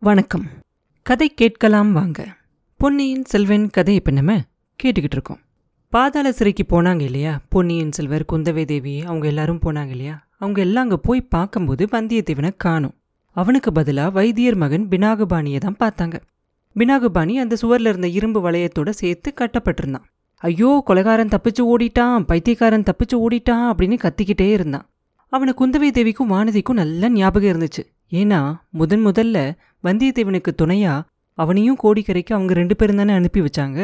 வணக்கம். கதை கேட்கலாம் வாங்க. பொன்னியின் செல்வன் கதை இப்போ நம்ம கேட்டுக்கிட்டு இருக்கோம். பாதாள சிறைக்கு போனாங்க இல்லையா? பொன்னியின் செல்வர் குந்தவை தேவி அவங்க எல்லாரும் போனாங்க இல்லையா? அவங்க எல்லாம் அங்கே போய் பார்க்கும்போது வந்தியத்தேவனை காணும். அவனுக்கு பதிலாக வைத்தியர் மகன் பினாகுபாணியை தான் பார்த்தாங்க. பினாகுபாணி அந்த சுவரில் இருந்த இரும்பு வளையத்தோட சேர்த்து கட்டப்பட்டிருந்தான். ஐயோ கொலகாரன் தப்பிச்சு ஓடிட்டான் பைத்தியக்காரன் தப்பிச்சு ஓடிட்டான் அப்படின்னு கத்திக்கிட்டே இருந்தான். அவனை குந்தவை தேவிக்கும் வானதிக்கும் நல்ல ஞாபகம் இருந்துச்சு. ஏன்னா முதன் முதல்ல வந்தியத்தேவனுக்கு துணையா அவனையும் கோடிக்கரைக்கு அவங்க ரெண்டு பேரும் தானே அனுப்பி வச்சாங்க.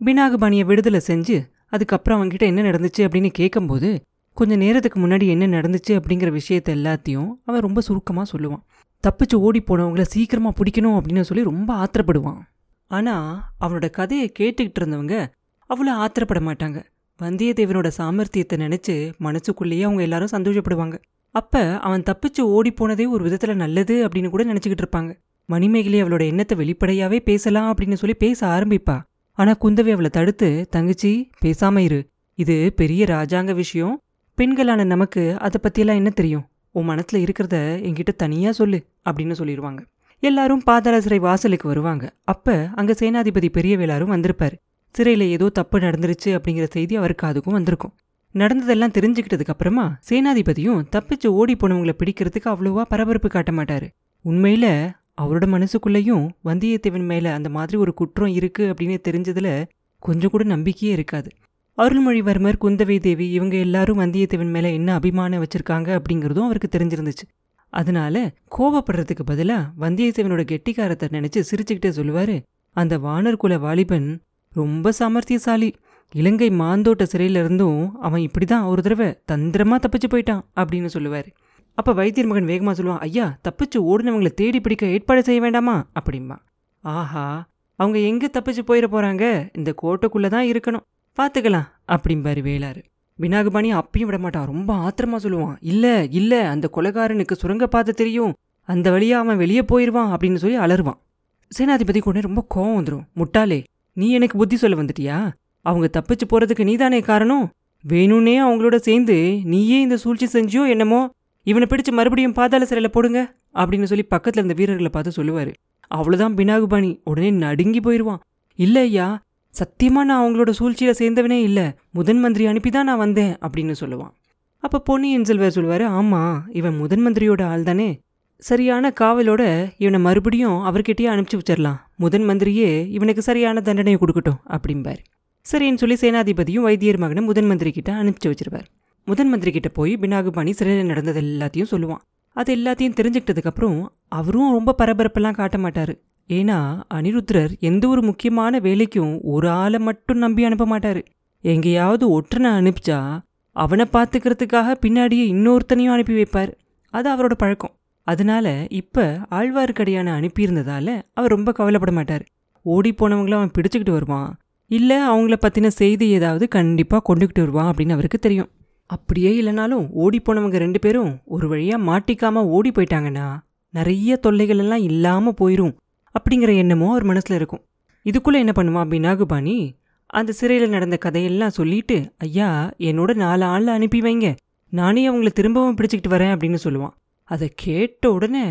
பினாகுபாணியை விடுதலை செஞ்சு அதுக்கப்புறம் அவங்ககிட்ட என்ன நடந்துச்சு அப்படின்னு கேட்கும்போது கொஞ்சம் நேரத்துக்கு முன்னாடி என்ன நடந்துச்சு அப்படிங்கிற விஷயத்த எல்லாத்தையும் அவன் ரொம்ப சுருக்கமாக சொல்லுவான். தப்பிச்சு ஓடி போனவங்கள சீக்கிரமாக பிடிக்கணும் அப்படின்னு சொல்லி ரொம்ப ஆத்திரப்படுவான். ஆனால் அவனோட கதையை கேட்டுக்கிட்டு இருந்தவங்க அவ்வளோ ஆத்திரப்பட மாட்டாங்க. வந்தியத்தேவனோட சாமர்த்தியத்தை நினச்சி மனசுக்குள்ளேயே அவங்க எல்லாரும் சந்தோஷப்படுவாங்க. அப்ப அவன் தப்பிச்சு ஓடி போனதே ஒரு விதத்துல நல்லது அப்படின்னு கூட நினைச்சுக்கிட்டு இருப்பாங்க. மணிமேகலை அவளோட எண்ணத்தை வெளிப்படையாவே பேசலாம் அப்படின்னு சொல்லி பேச ஆரம்பிப்பா. ஆனா குந்தவை அவளை தடுத்து தங்கச்சி பேசாம இரு. இது பெரிய ராஜாங்க விஷயம். பெண்களான நமக்கு அதை பத்தியெல்லாம் என்ன தெரியும்? உன் மனசுல இருக்கிறத என்கிட்ட தனியா சொல்லு அப்படின்னு சொல்லிடுவாங்க. எல்லாரும் பாதாள சிறை வாசலுக்கு வருவாங்க. அப்ப அங்க சேனாதிபதி பெரிய வேளாரும் வந்திருப்பாரு. சிறையில ஏதோ தப்பு நடந்துருச்சு அப்படிங்கிற செய்தி அவருக்கு அதுக்கும் வந்திருக்கும். நடந்ததெல்லாம் தெரிஞ்சுக்கிட்டதுக்கு அப்புறமா சேனாதிபதியும் தப்பிச்சு ஓடி போனவங்களை பிடிக்கிறதுக்கு அவ்வளோவா பரபரப்பு காட்ட மாட்டாரு. உண்மையில அவரோட மனசுக்குள்ளேயும் வந்தியத்தேவன் மேல அந்த மாதிரி ஒரு குற்றம் இருக்கு அப்படின்னு தெரிஞ்சதுல கொஞ்சம் கூட நம்பிக்கையே இருக்காது. அருள்மொழிவர்மர் குந்தவை தேவி இவங்க எல்லாரும் வந்தியத்தேவன் மேல என்ன அபிமானம் வச்சிருக்காங்க அப்படிங்கிறதும் அவருக்கு தெரிஞ்சிருந்துச்சு. அதனால கோபப்படுறதுக்கு பதிலா வந்தியத்தேவனோட கெட்டிக்காரத்தை நினைச்சு சிரிச்சுக்கிட்டே சொல்லுவாரு அந்த வானர் குல வாலிபன் ரொம்ப சாமர்த்தியசாலி. இலங்கை மாந்தோட்ட சிறையிலிருந்தும் அவன் இப்படி தான் ஒரு தடவை தந்திரமாக தப்பிச்சு போயிட்டான் அப்படின்னு சொல்லுவார். அப்போ வைத்தியர் மகன் வேகமாக சொல்லுவான் ஐயா தப்பிச்சு ஓடினவங்களை தேடி பிடிக்க ஏற்பாடு செய்ய வேண்டாமா? அப்படிம்பா. ஆஹா அவங்க எங்கே தப்பிச்சு போயிட போகிறாங்க இந்த கோட்டைக்குள்ளே தான் இருக்கணும். பார்த்துக்கலாம் அப்படிம்பாரு வேளாறு. வினாகபாணி அப்பயும் விட மாட்டான் ரொம்ப ஆத்திரமா சொல்லுவான் இல்லை இல்லை அந்த கொலகாரனுக்கு சுரங்க பார்த்து தெரியும். அந்த வழியாக அவன் வெளியே போயிடுவான் அப்படின்னு சொல்லி அலறுவான். சேனாதிபதி கொண்டே ரொம்ப கோவம் வந்துடும் முட்டாளே நீ எனக்கு புத்தி சொல்ல வந்துட்டியா? அவங்க தப்பிச்சு போறதுக்கு நீதானே காரணம்? வேணும்னே அவங்களோட சேர்ந்து நீயே இந்த சூழ்ச்சி செஞ்சியோ என்னமோ இவனை பிடிச்சு மறுபடியும் பாதாள சிறையில் போடுங்க அப்படின்னு சொல்லி பக்கத்துல இருந்த வீரர்களை பார்த்து சொல்லுவாரு. அவ்வளோதான் பினாகுபாணி. உடனே நடுங்கி போயிடுவான் இல்லை ஐயா சத்தியமா நான் அவங்களோட சூழ்ச்சியில் சேர்ந்தவனே இல்லை. முதன் மந்திரி அனுப்பிதான் நான் வந்தேன் அப்படின்னு சொல்லுவான். அப்போ பொன்னியின் செல்வர் சொல்லுவாரு ஆமா இவன் முதன் மந்திரியோட ஆள் தானே. சரியான காவலோட இவனை மறுபடியும் அவர்கிட்டயே அனுப்பிச்சி வச்சிடலாம் முதன் மந்திரியே இவனுக்கு சரியான தண்டனையை கொடுக்கட்டும் அப்படிம்பாரு. சரின்னு சொல்லி சேனாதிபதியும் வைத்தியர் மகனும் முதன் மந்திரி கிட்ட அனுப்பிச்சு வச்சிருவார் முதன் மந்திரி கிட்ட போய் பினாகுபாணி சிறையில் நடந்தது எல்லாத்தையும் சொல்லுவான். அது எல்லாத்தையும் தெரிஞ்சுக்கிட்டதுக்கப்புறம் அவரும் ரொம்ப பரபரப்பெல்லாம் காட்ட மாட்டாரு. ஏன்னா அனிருத்ரர் எந்த ஒரு முக்கியமான வேலைக்கும் ஒரு ஆளை மட்டும் நம்பி அனுப்ப மாட்டாரு. எங்கேயாவது ஒற்றனை அனுப்பிச்சா அவனை பார்த்துக்கிறதுக்காக பின்னாடியே இன்னொருத்தனையும் அனுப்பி வைப்பார். அது அவரோட பழக்கம். அதனால இப்ப ஆழ்வார்க்கடியான அனுப்பியிருந்ததால அவர் ரொம்ப கவலைப்பட மாட்டார். ஓடி போனவங்கள அவன் பிடிச்சுக்கிட்டு வருவான். இல்லை அவங்கள பற்றின செய்தி ஏதாவது கண்டிப்பாக கொண்டுகிட்டு வருவான் அப்படின்னு அவருக்கு தெரியும். அப்படியே இல்லைனாலும் ஓடி போனவங்க ரெண்டு பேரும் ஒரு வழியாக மாட்டிக்காமல் ஓடி போயிட்டாங்கன்னா நிறைய தொல்லைகள் எல்லாம் இல்லாமல் போயிடும் அப்படிங்கிற எண்ணமோ அவர் மனசில் இருக்கும். இதுக்குள்ளே என்ன பண்ணுவான் பினாகுபாணி அந்த சிறையில் நடந்த கதையெல்லாம் சொல்லிட்டு ஐயா என்னோட நாலு ஆளில் அனுப்பி வைங்க. நானே அவங்கள திரும்பவும் பிடிச்சிக்கிட்டு வரேன் அப்படின்னு சொல்லுவான். அதை கேட்ட உடனே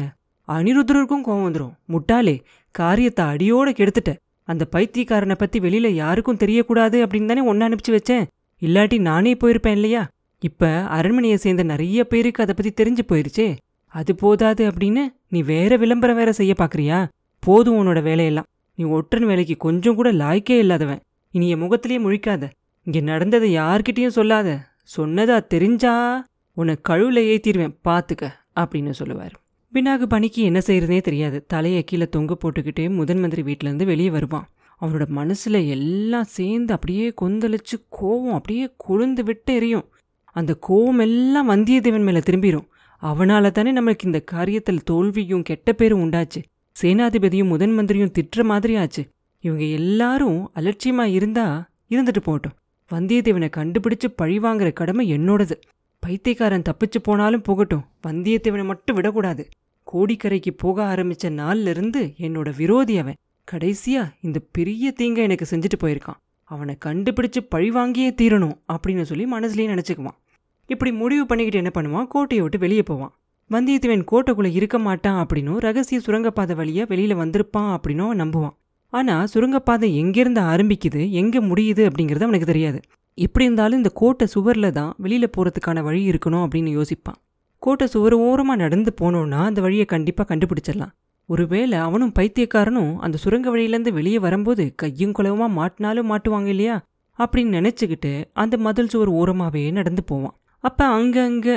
அனிருத்ரருக்கும் கோவம் வந்துடும் முட்டாளே காரியத்தை அடியோடு கெடுத்துட்ட. அந்த பைத்தியக்காரனை பத்தி வெளியில யாருக்கும் தெரியக்கூடாது அப்படின்னு தானே ஒன்னு அனுப்பிச்சு வச்சேன். இல்லாட்டி நானே போயிருப்பேன் இல்லையா? இப்ப அரண்மனையை சேர்ந்த நிறைய பேருக்கு அதை பத்தி தெரிஞ்சு போயிருச்சே. அது போதாது அப்படின்னு நீ வேற விளம்பரம் வேற செய்ய பாக்குறியா? போதும் உன்னோட வேலையெல்லாம். நீ ஒற்றன் வேலைக்கு கொஞ்சம் கூட லாய்க்கே இல்லாதவன். இனி என் முகத்திலேயே முழிக்காத. இங்க நடந்ததை யார்கிட்டயும் சொல்லாத. சொன்னதா தெரிஞ்சா உன்னை கழுவுல ஏத்திடுவேன் பாத்துக்க அப்படின்னு சொல்லுவார். பினாகு பணிக்கு என்ன செய்யறதே தெரியாது. தலையை கீழே தொங்க போட்டுக்கிட்டே முதன் மந்திரி வீட்டிலேருந்து வெளியே வருவான். அவனோட மனசில் எல்லாம் சேர்ந்து அப்படியே கொந்தளிச்சு கோவம் அப்படியே கொழுந்து விட்டு எரியும். அந்த கோவம் எல்லாம் வந்தியத்தேவன் மேலே திரும்பிடும் அவனால தானே நம்மளுக்கு இந்த காரியத்தில் தோல்வியும் கெட்ட பேரும் உண்டாச்சு. சேனாதிபதியும் முதன் மந்திரியும் திட்டுற மாதிரி ஆச்சு. இவங்க எல்லாரும் அலட்சியமாக இருந்தா இருந்துட்டு போட்டோம் வந்தியத்தேவனை கண்டுபிடிச்சு பழி வாங்குற கடமை என்னோடது. பைத்தியக்காரன் தப்பிச்சு போனாலும் போகட்டும். வந்தியத்தேவனை மட்டும் விடக்கூடாது. கோடிக்கரைக்கு போக ஆரம்பிச்ச நாள்ல இருந்து என்னோட விரோதி அவன். கடைசியா இந்த பெரிய தீங்க எனக்கு செஞ்சுட்டு போயிருக்கான். அவனை கண்டுபிடிச்சு பழி வாங்கியே தீரணும் அப்படின்னு சொல்லி மனசுலேயே நினைச்சுக்குவான். இப்படி முடிவு பண்ணிக்கிட்டு என்ன பண்ணுவான்? கோட்டையை விட்டு வெளியே போவான். வந்தியத்தேவன் கோட்டைக்குள்ளே இருக்க மாட்டான் அப்படின்னும் ரகசிய சுரங்கப்பாதை வழியாக வெளியில் வந்திருப்பான் அப்படின்னும் நம்புவான். ஆனால் சுரங்கப்பாதை எங்கேருந்து ஆரம்பிக்குது எங்கே முடியுது அப்படிங்கிறது அவனுக்கு தெரியாது. எப்படி இருந்தாலும் இந்த கோட்டை சுவரில் தான் வெளியில் போகிறதுக்கான வழி இருக்கணும் அப்படின்னு யோசிப்பான். கோட்டை சுவர் ஓரமாக நடந்து போனோன்னா அந்த வழியை கண்டிப்பாக கண்டுபிடிச்சிடலாம். ஒருவேளை அவனும் பைத்தியக்காரனும் அந்த சுரங்க வழியிலேருந்து வெளியே வரும்போது கையும் குலவமாக மாட்டினாலும் மாட்டுவாங்க இல்லையா? அப்படின்னு நினச்சிக்கிட்டு அந்த மதில் சுவர் ஓரமாகவே நடந்து போவான். அப்போ அங்கங்கே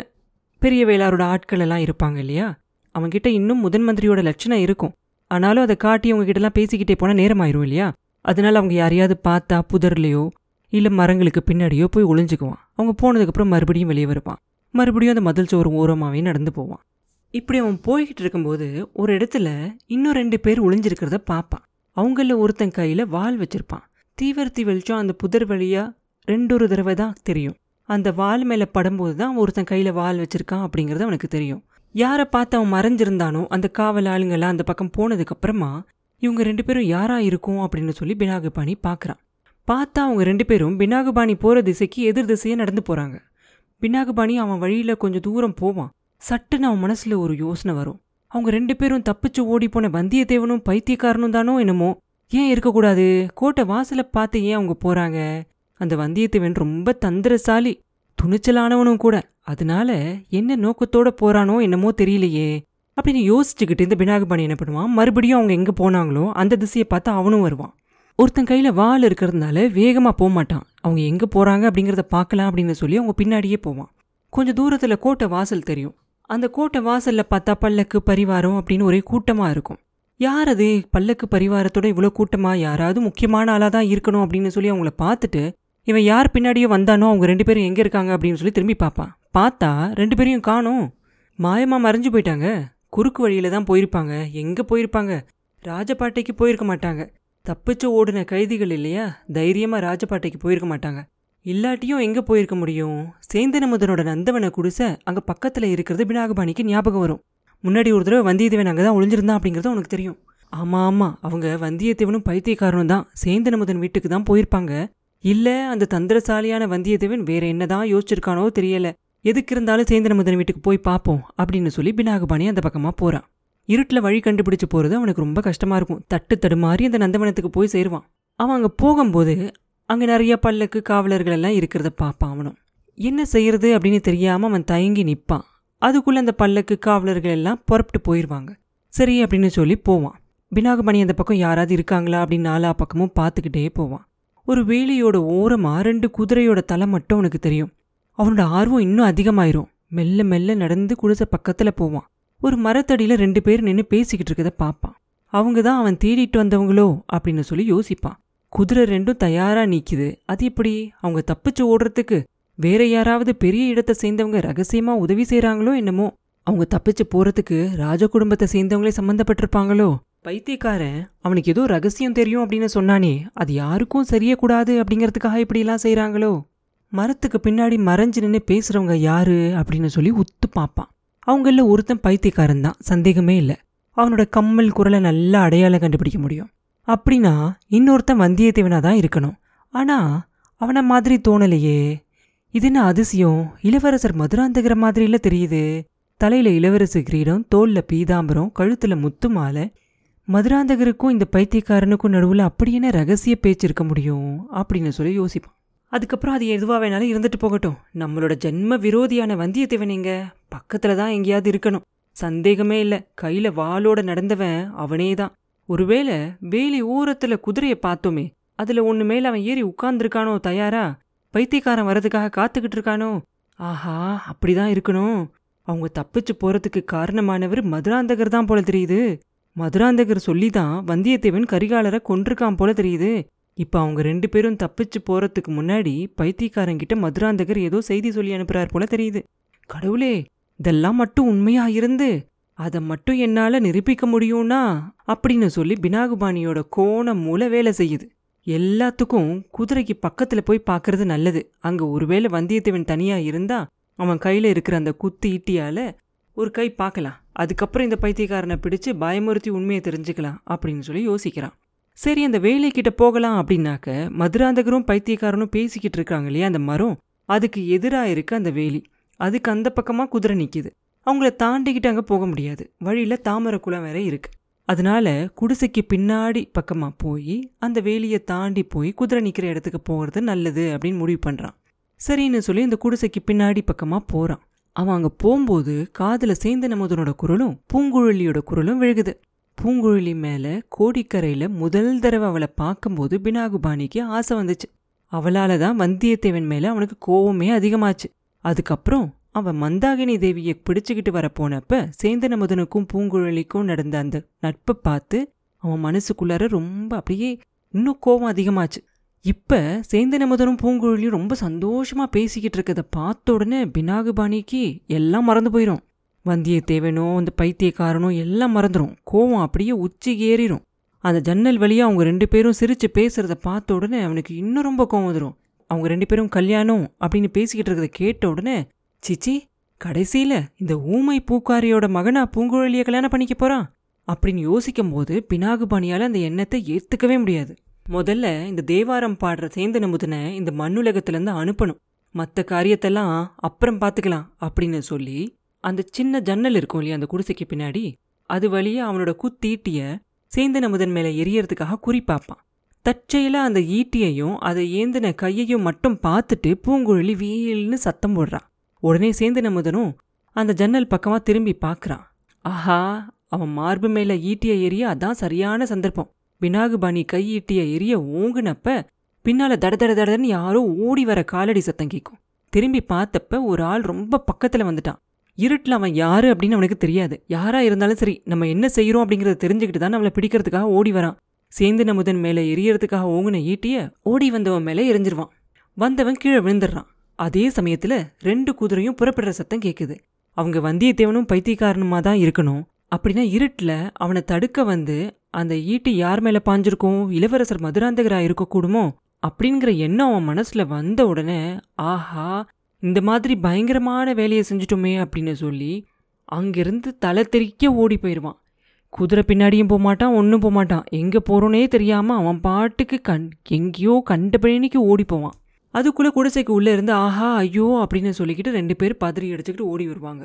பெரிய வேளாரோட ஆட்கள் எல்லாம் இருப்பாங்க இல்லையா? அவன்கிட்ட இன்னும் முதன் மந்திரியோட லட்சணம் இருக்கும். ஆனாலும் அதை காட்டி அவங்க கிட்டலாம் பேசிக்கிட்டே போனால் நேரமாயிரும் இல்லையா? அதனால அவங்க யாரையாவது பார்த்தா புதர்லையோ இல்லை மரங்களுக்கு பின்னாடியோ போய் ஒளிஞ்சுக்குவான். அவங்க போனதுக்கப்புறம் மறுபடியும் வெளியே வருவான். மறுபடியும் அந்த மதில் சோறு ஓரமாகவே நடந்து போவான். இப்படி அவன் போய்கிட்டு இருக்கும்போது ஒரு இடத்துல இன்னும் ரெண்டு பேர் ஒளிஞ்சிருக்கிறத பார்ப்பான் அவங்கள ஒருத்தன் கையில் வால் வச்சிருப்பான். தீவிரத்தி வெளிச்சம் அந்த புதர் வழியாக ரெண்டொரு தடவை தான் தெரியும். அந்த வால் மேலே படும்போது தான் ஒருத்தன் கையில் வால் வச்சிருக்கான் அப்படிங்கிறது அவனுக்கு தெரியும். யாரை பார்த்து அவன் மறைஞ்சிருந்தானோ அந்த காவல் ஆளுங்கெல்லாம் அந்த பக்கம் போனதுக்கப்புறமா இவங்க ரெண்டு பேரும் யாராக இருக்கும் அப்படின்னு சொல்லி பினாகுபாணி பார்க்குறான் பார்த்தா அவங்க ரெண்டு பேரும் பினாகுபாணி போகிற திசைக்கு எதிர் திசையே நடந்து போகிறாங்க பினாகுபாணி அவன் வழியில் கொஞ்சம் தூரம் போவான். சட்டுன்னு அவன் மனசில் ஒரு யோசனை வரும். அவங்க ரெண்டு பேரும் தப்பிச்சு ஓடி போன வந்தியத்தேவனும் பைத்தியக்காரனும் தானோ என்னமோ? ஏன் இருக்கக்கூடாது? கோட்டை வாசலை பார்த்து ஏன் அவங்க போகிறாங்க அந்த வந்தியத்தேவன் ரொம்ப தந்திரசாலி. துணிச்சலானவனும் கூட. அதனால என்ன நோக்கத்தோட போறானோ என்னமோ தெரியலையே. அப்படின்னு யோசிச்சுக்கிட்டு இந்த பினாகபாணி என்ன பண்ணுவான்? மறுபடியும் அவங்க எங்கே போனாங்களோ அந்த திசையை பார்த்து அவனும் வருவான். ஒருத்தன் கையில் வாள் இருக்கிறதுனால வேகமாக போக மாட்டான். அவங்க எங்கே போகிறாங்க அப்படிங்கிறத பார்க்கலாம் அப்படின்னு சொல்லி அவங்க பின்னாடியே போவான். கொஞ்சம் தூரத்தில் கோட்டை வாசல் தெரியும். அந்த கோட்டை வாசலில் பார்த்தா பல்லக்கு பரிவாரம் அப்படின்னு ஒரே கூட்டமாக இருக்கும். யார் அது? பல்லக்கு பரிவாரத்தோட இவ்வளோ கூட்டமாக யாராவது முக்கியமான ஆளாக தான் இருக்கணும் அப்படின்னு சொல்லி அவங்கள பார்த்துட்டு இவன் யார் பின்னாடியோ வந்தானோ அவங்க ரெண்டு பேரும் எங்கே இருக்காங்க அப்படின்னு சொல்லி திரும்பி பார்ப்பான். பார்த்தா ரெண்டு பேரையும் காணும். மாயமாக மறைஞ்சு போயிட்டாங்க. குறுக்கு வழியில் தான் போயிருப்பாங்க. எங்கே போயிருப்பாங்க? ராஜபாட்டைக்கு போயிருக்க மாட்டாங்க. தப்பிச்சு ஓடின கைதிகள் இல்லையா? தைரியமாக ராஜபாட்டைக்கு போயிருக்க மாட்டாங்க. இல்லாட்டியும் எங்கே போயிருக்க முடியும்? சேந்தனமுதனோட நந்தவனை குடிசை அங்கே பக்கத்தில் இருக்கிறது பினாகபாணிக்கு ஞாபகம் வரும். முன்னாடி ஒரு தடவை வந்தியத்தேவன் அங்கே தான் ஒளிஞ்சிருந்தான் அப்படிங்கிறது உனக்கு தெரியும். ஆமாம் ஆமாம் அவங்க வந்தியத்தேவனும் பைத்தியக்காரனும் தான். சேந்தனமுதன் வீட்டுக்கு தான் போயிருப்பாங்க. இல்லை அந்த தந்திரசாலியான வந்தியத்தேவன் வேற என்னதான் யோசிச்சிருக்கானோ தெரியல. எதுக்கு இருந்தாலும் சேந்தனமுதன் வீட்டுக்கு போய் பார்ப்போம் அப்படின்னு சொல்லி பினாகபாணி அந்த பக்கமாக போகிறான் இருட்டில் வழி கண்டுபிடிச்சு போகிறது அவனுக்கு ரொம்ப கஷ்டமாக இருக்கும். தட்டு தடுமாறி அந்த நந்தவனத்துக்கு போய் சேருவான். அவன் அங்கே போகும்போது அங்கே நிறைய பல்லக்கு காவலர்கள் எல்லாம் இருக்கிறத பார்ப்பான் அவனும். என்ன செய்யறது அப்படின்னு தெரியாமல் அவன் தயங்கி நிற்பான் அதுக்குள்ளே அந்த பல்லக்கு காவலர்கள் எல்லாம் புறப்பட்டு போயிடுவாங்க சரி அப்படின்னு சொல்லி போவான். பினாகமணி அந்த பக்கம் யாராவது இருக்காங்களா அப்படின்னு நாலா பக்கமும் பார்த்துக்கிட்டே போவான். ஒரு வேலியோட ஓரமாக ரெண்டு குதிரையோட தலை மட்டும் அவனுக்கு தெரியும். அவனோட ஆர்வம் இன்னும் அதிகமாயிரும். மெல்ல மெல்ல நடந்து குடிசை பக்கத்தில் போவான். ஒரு மரத்தடியில் ரெண்டு பேர் நின்று பேசிக்கிட்டு இருக்கதை பார்ப்பான் அவங்க தான் அவன் தேடிட்டு வந்தவங்களோ அப்படின்னு சொல்லி யோசிப்பான். குதிரை ரெண்டும் தயாராக நிக்குது. அது எப்படி? அவங்க தப்பிச்சு ஓடுறதுக்கு வேற யாராவது பெரிய இடத்தை சேர்ந்தவங்க ரகசியமாக உதவி செய்கிறாங்களோ என்னமோ? அவங்க தப்பிச்சு போகிறதுக்கு ராஜ குடும்பத்தை சேர்ந்தவங்களே சம்மந்தப்பட்டிருப்பாங்களோ பைத்தியக்காரன் அவனுக்கு ஏதோ ரகசியம் தெரியும் அப்படின்னு சொன்னானே அது யாருக்கும் சரியக்கூடாது அப்படிங்கிறதுக்காக இப்படிலாம் செய்கிறாங்களோ மரத்துக்கு பின்னாடி மறைஞ்சு நின்று பேசுகிறவங்க யாரு அப்படின்னு சொல்லி உத்து பார்ப்பான் அவங்கள ஒருத்தன் பைத்தியக்காரன் தான். சந்தேகமே இல்லை. அவனோட கம்மல் குரலை நல்லா அடையாளம் கண்டுபிடிக்க முடியும். அப்படின்னா இன்னொருத்தன் வந்தியத்தேவனாக தான் இருக்கணும். ஆனால் அவனை மாதிரி தோணலையே. இது என்ன அதிசயம்? இளவரசர் மதுராந்தகிற மாதிரில தெரியுது. தலையில் இளவரசு கிரீடம் தோலில் பீதாம்பரம் கழுத்தில் முத்து மாலை. மதுராந்தகருக்கும் இந்த பைத்தியக்காரனுக்கும் நடுவில் அப்படி என்ன ரகசிய பேச்சு இருக்க முடியும்? அப்படின்னு சொல்லி யோசிப்பான். அதுக்கப்புறம் அது எதுவாக வேணாலும் இருந்துட்டு போகட்டும். நம்மளோட ஜென்ம விரோதியான வந்தியத்தேவன் எங்க பக்கத்துல தான் எங்கேயாவது இருக்கணும். சந்தேகமே இல்லை. கையில வாளோட நடந்தவன் அவனே தான் ஒருவேளை வேலி ஓரத்தில் குதிரையை பார்த்தோமே அதுல ஒன்று மேல அவன் ஏறி உட்கார்ந்துருக்கானோ தயாரா? பைத்தியக்காரன் வரதுக்காக காத்துக்கிட்டு இருக்கானோ? ஆஹா அப்படிதான் இருக்கணும். அவங்க தப்பிச்சு போறதுக்கு காரணமானவர் மதுராந்தகர் தான் போல தெரியுது. மதுராந்தகர் சொல்லி தான் வந்தியத்தேவன் கரிகாலரை கொன்றிருக்கான் போல தெரியுது. இப்ப அவங்க ரெண்டு பேரும் தப்பிச்சு போறதுக்கு முன்னாடி பைத்தியக்காரங்கிட்ட மதுராந்தகர் ஏதோ செய்தி சொல்லி அனுப்புறார் போல தெரியுது. கடவுளே இதெல்லாம் மட்டும் உண்மையா இருந்து அதை மட்டும் என்னால நிரூபிக்க முடியும்னா அப்படின்னு சொல்லி பினாகுபாணியோட கோணம் மூல வேலை செய்யுது. எல்லாத்துக்கும் குதிரைக்கு பக்கத்துல போய் பார்க்கறது நல்லது. அங்க ஒருவேளை வந்தியத்தேவன் தனியா இருந்தா அவன் கையில இருக்கிற அந்த குத்து ஈட்டியால ஒரு கை பார்க்கலாம் அதுக்கப்புறம் இந்த பைத்தியக்காரனை பிடிச்சு பயமுறுத்தி உண்மையை தெரிஞ்சுக்கலாம் அப்படின்னு சொல்லி யோசிக்கிறான். சரி அந்த வேலைக்கிட்ட போகலாம் அப்படின்னாக்க மதுராந்தகரும் பைத்தியக்காரனும் பேசிக்கிட்டு இருக்காங்க இல்லையா அந்த மரம்? அதுக்கு எதிராக இருக்கு அந்த வேலி. அதுக்கு அந்த பக்கமாக குதிரை நிற்கிது அவங்கள தாண்டிக்கிட்டு அங்கே போக முடியாது. வழியில் தாமரை குளம் வேற இருக்கு. அதனால குடிசைக்கு பின்னாடி பக்கமாக போய் அந்த வேலியை தாண்டி போய் குதிரை நிற்கிற இடத்துக்கு போகிறது நல்லது அப்படின்னு முடிவு பண்ணுறான் சரின்னு சொல்லி இந்த குடிசைக்கு பின்னாடி பக்கமாக போகிறான் அவன் அங்கே போகும்போது காதில் சேந்தன் அமுதனோட குரலும் பூங்குழலியோட குரலும் விழுகுது. பூங்குழலி மேலே கோடிக்கரையில் முதல் தடவை அவளை பார்க்கும்போது பினாகுபாணிக்கு ஆசை வந்துச்சு. அவளால தான் வந்தியத்தேவன் மேலே அவனுக்கு கோவமே அதிகமாச்சு. அதுக்கப்புறம் அவன் மந்தாகினி தேவியை பிடிச்சிக்கிட்டு வர போனப்ப சேந்தன் அமுதனுக்கும் பூங்குழலிக்கும் நடந்த அந்த நட்பை பார்த்து அவன் மனசுக்குள்ளார ரொம்ப அப்படியே இன்னும் கோபம் அதிகமாச்சு. இப்ப சேந்தனமுதனும் பூங்குழலியும் ரொம்ப சந்தோஷமா பேசிக்கிட்டு இருக்கதை பார்த்த உடனே பினாகுபாணிக்கு எல்லாம் மறந்து போயிடும் வந்தியத்தேவனோ அந்த பைத்தியக்காரனோ எல்லாம் மறந்துடும் கோவம் அப்படியே உச்சி ஏறிடும் அந்த ஜன்னல் வழியாக அவங்க ரெண்டு பேரும் சிரித்து பேசுகிறத பார்த்த உடனே அவனுக்கு இன்னும் ரொம்ப கோவம் வந்துடும் அவங்க ரெண்டு பேரும் கல்யாணம் அப்படின்னு பேசிக்கிட்டு இருக்கிறத கேட்ட உடனே சிச்சி கடைசியில் இந்த ஊமை பூக்காரியோட மகனா பூங்குழலியை கல்யாணம் பண்ணிக்க போகிறான் அப்படின்னு யோசிக்கும் போது பினாகுபாணியால் அந்த எண்ணத்தை ஏற்றுக்கவே முடியாது. முதல்ல இந்த தேவாரம் பாடுற சேந்த நமுதனை இந்த மண்ணுலகத்திலேருந்து அனுப்பணும். மற்ற காரியத்தெல்லாம் அப்புறம் பார்த்துக்கலாம் அப்படின்னு சொல்லி அந்த சின்ன ஜன்னல் இருக்கும் இல்லையா அந்த குடிசைக்கு பின்னாடி? அது வழியா அவனோட குத்தீட்டிய சேந்த நமுதன் மேலே எரியறதுக்காக குறிப்பாப்பான் தற்செயலா அந்த ஈட்டியையும் அதை ஏந்தின கையையும் மட்டும் பார்த்துட்டு பூங்குழலி வீல்னு சத்தம் போடுறான். உடனே சேந்த நமுதனும் அந்த ஜன்னல் பக்கமா திரும்பி பார்க்குறான். ஆஹா அவன் மார்பு மேல ஈட்டிய எரிய அதான் சரியான சந்தர்ப்பம். பினாகுபாணி கை ஈட்டிய எரிய ஓங்குனப்ப பின்னால தட தட தடன்னு யாரோ ஓடி வர காலடி சத்தம் கேட்கும். திரும்பி பார்த்தப்ப ஒரு ஆள் ரொம்ப பக்கத்துல வந்துட்டான். இருட்டில் அவன் யாரு அப்படின்னு அவனுக்கு தெரியாது. யாரா இருந்தாலும் சரி நம்ம என்ன செய்யறோம் அப்படிங்கறத தெரிஞ்சுக்கிட்டு தான் நம்மளை பிடிக்கிறதுக்காக ஓடி வரான். சேர்ந்து நமுதன் மேல எரியறதுக்காக ஓங்குன ஈட்டிய ஓடி வந்தவன் மேல எரிஞ்சிருவான். வந்தவன் கீழே விழுந்துடுறான். அதே சமயத்துல ரெண்டு குதிரையும் புறப்படுற சத்தம் கேட்குது அவங்க வந்தியத்தேவனும் பைத்தியக்காரனுமா தான் இருக்கணும். அப்படின்னா இருட்டில் அவனை தடுக்க வந்து அந்த ஈட்டி யார் மேலே பாஞ்சிருக்கும் இளவரசர் மதுராந்தகராக இருக்கக்கூடுமோ அப்படிங்கிற எண்ணம் அவன் மனசில் வந்த உடனே ஆஹா இந்த மாதிரி பயங்கரமான வேலையை செஞ்சிட்டோமே அப்படின்னு சொல்லி அங்கிருந்து தலை தெறிக்க ஓடி போயிடுவான் குதிரை பின்னாடியும் போகமாட்டான் ஒன்றும் போகமாட்டான் எங்கே போகிறோனே தெரியாமல் அவன் பாட்டுக்கு கண் எங்கேயோ கண்டபடினிக்கு ஓடி போவான். அதுக்குள்ளே குடிசைக்கு உள்ளே இருந்து ஆஹா ஐயோ அப்படின்னு சொல்லிக்கிட்டு ரெண்டு பேர் பதறி அடிச்சுக்கிட்டு ஓடி வருவாங்க.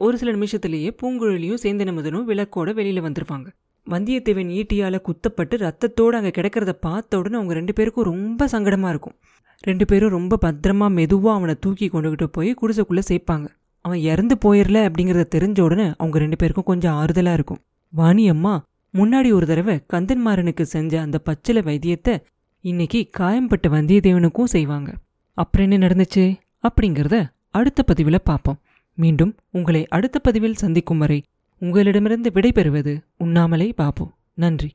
ஒரு சில நிமிஷத்துலேயே பூங்குழலியும் சேந்தனமுதனும் விளக்கோட வெளியில் வந்துருவாங்க வந்தியத்தேவன் ஈட்டியால் குத்தப்பட்டு ரத்தத்தோடு அங்கே கிடக்கிறத பார்த்த உடனே அவங்க ரெண்டு பேருக்கும் ரொம்ப சங்கடமாக இருக்கும். ரெண்டு பேரும் ரொம்ப பத்திரமா மெதுவாக அவனை தூக்கி கொண்டுகிட்டு போய் குடிசைக்குள்ளே சேர்ப்பாங்க. அவன் இறந்து போயிடல அப்படிங்கிறத தெரிஞ்ச உடனே அவங்க ரெண்டு பேருக்கும் கொஞ்சம் ஆறுதலாக இருக்கும். வாணி அம்மா முன்னாடி ஒரு தடவை கந்தன்மாறனுக்கு செஞ்ச அந்த பச்சில வைத்தியத்தை இன்னைக்கு காயம்பட்ட வந்தியத்தேவனுக்கும் செய்வாங்க. அப்புறம் என்ன நடந்துச்சு? அப்படிங்கிறத அடுத்த பதிவில் பார்ப்போம். மீண்டும் உங்களை அடுத்த பதிவில் சந்திக்கும் வரை உங்களிடமிருந்து விடைபெறுவது உண்ணாமலே பாபு. நன்றி.